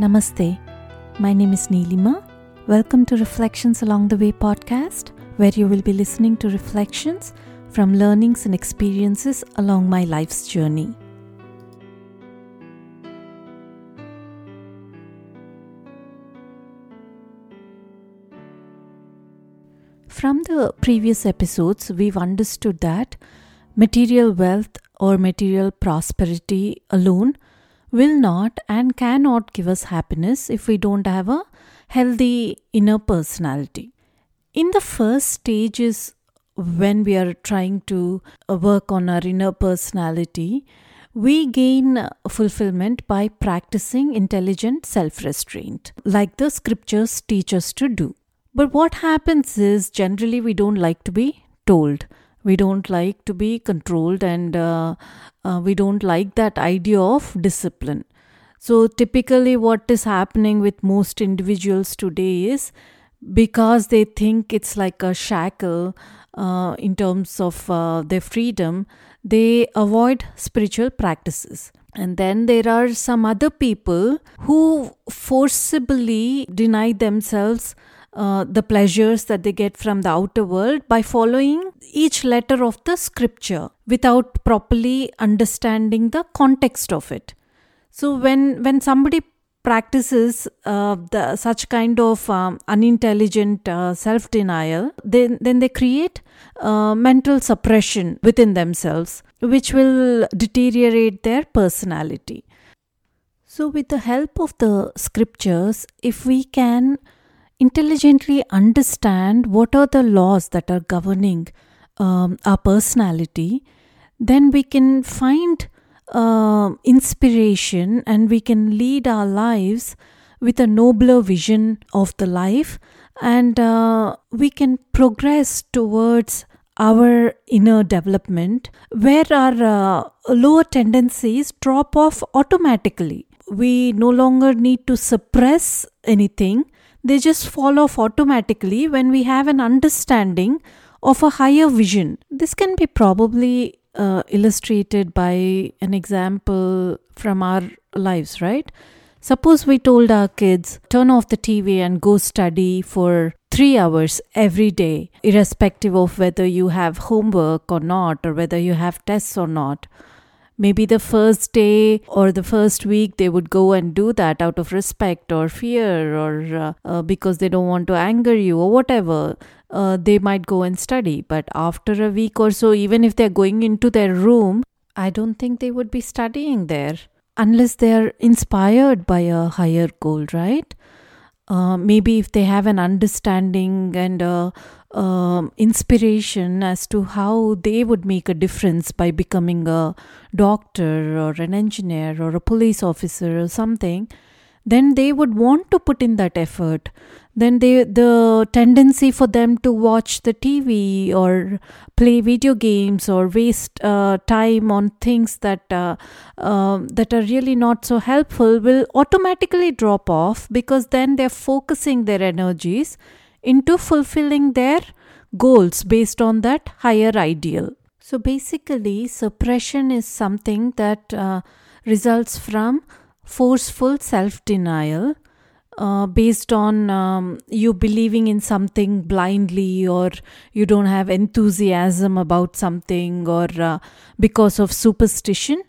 Namaste. My name is Neelima. Welcome to Reflections Along the Way podcast, where you will be listening to reflections from learnings and experiences along my life's journey. From the previous episodes, we've understood that material wealth or material prosperity alone will not and cannot give us happiness if we don't have a healthy inner personality. In the first stages, when we are trying to uh, work on our inner personality, we gain fulfillment by practicing intelligent self restraint, like the scriptures teach us to do. But what happens is generally we don't like to be told. We don't like to be controlled and uh, uh, we don't like that idea of discipline. So, typically, what is happening with most individuals today is because they think it's like a shackle uh, in terms of uh, their freedom, they avoid spiritual practices. And then there are some other people who forcibly deny themselves uh, the pleasures that they get from the outer world by following each letter of the scripture without properly understanding the context of it. So when when somebody practices uh, the, such kind of um, unintelligent uh, self denial, then then they create uh, mental suppression within themselves, which will deteriorate their personality. So, with the help of the scriptures, if we can intelligently understand what are the laws that are governing um, our personality, then we can find uh, inspiration and we can lead our lives with a nobler vision of the life and uh, we can progress towards our inner development where our uh, lower tendencies drop off automatically. We no longer need to suppress anything they just fall off automatically when we have an understanding of a higher vision. This can be probably uh, illustrated by an example from our lives, right? Suppose we told our kids, turn off the TV and go study for three hours every day, irrespective of whether you have homework or not, or whether you have tests or not maybe the first day or the first week they would go and do that out of respect or fear or uh, uh, because they don't want to anger you or whatever uh, they might go and study. But after a week or so even if they're going into their room i don't think they would be studying there unless they're inspired by a higher goal right uh, maybe if they have an understanding and a, um, inspiration as to how they would make a difference by becoming a doctor or an engineer or a police officer or something then they would want to put in that effort then they the tendency for them to watch the tv or play video games or waste uh, time on things that uh, uh, that are really not so helpful will automatically drop off because then they're focusing their energies into fulfilling their goals based on that higher ideal. So basically, suppression is something that uh, results from forceful self denial. Uh, based on um, you believing in something blindly, or you don't have enthusiasm about something, or uh, because of superstition,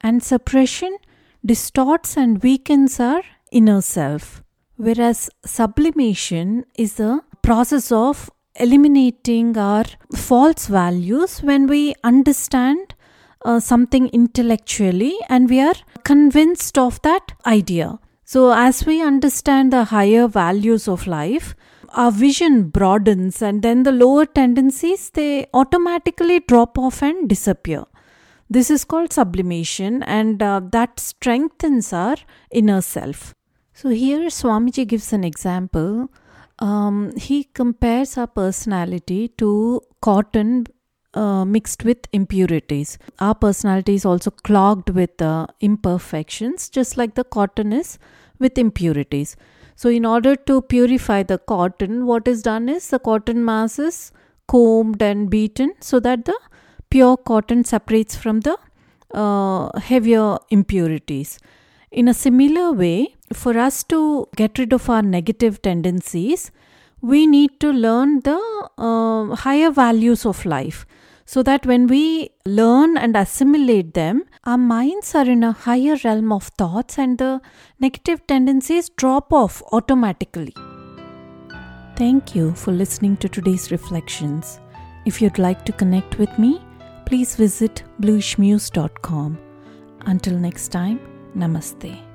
and suppression distorts and weakens our inner self. Whereas sublimation is a process of eliminating our false values when we understand uh, something intellectually and we are convinced of that idea. So, as we understand the higher values of life, our vision broadens and then the lower tendencies they automatically drop off and disappear. This is called sublimation and uh, that strengthens our inner self. So, here Swamiji gives an example um, he compares our personality to cotton uh, mixed with impurities. Our personality is also clogged with uh, imperfections, just like the cotton is with impurities. So, in order to purify the cotton, what is done is the cotton mass is combed and beaten so that the pure cotton separates from the uh, heavier impurities. In a similar way, for us to get rid of our negative tendencies, we need to learn the uh, higher values of life so that when we learn and assimilate them, our minds are in a higher realm of thoughts and the negative tendencies drop off automatically. Thank you for listening to today's reflections. If you'd like to connect with me, please visit bluishmuse.com. Until next time, namaste.